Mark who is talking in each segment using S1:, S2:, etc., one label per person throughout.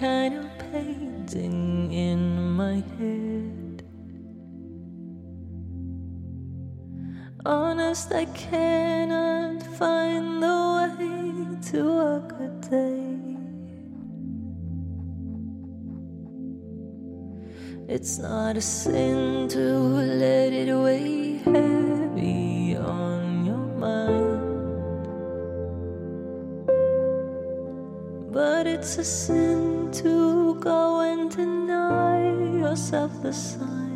S1: kind of painting in my head. Honest, I cannot find the way to a good day. It's not a sin to let it weigh heavy on your mind. But it's a sin yourself the sign.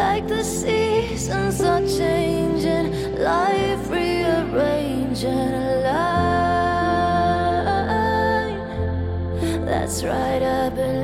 S1: Like the seasons are changing, life rearranging a line. That's right, I believe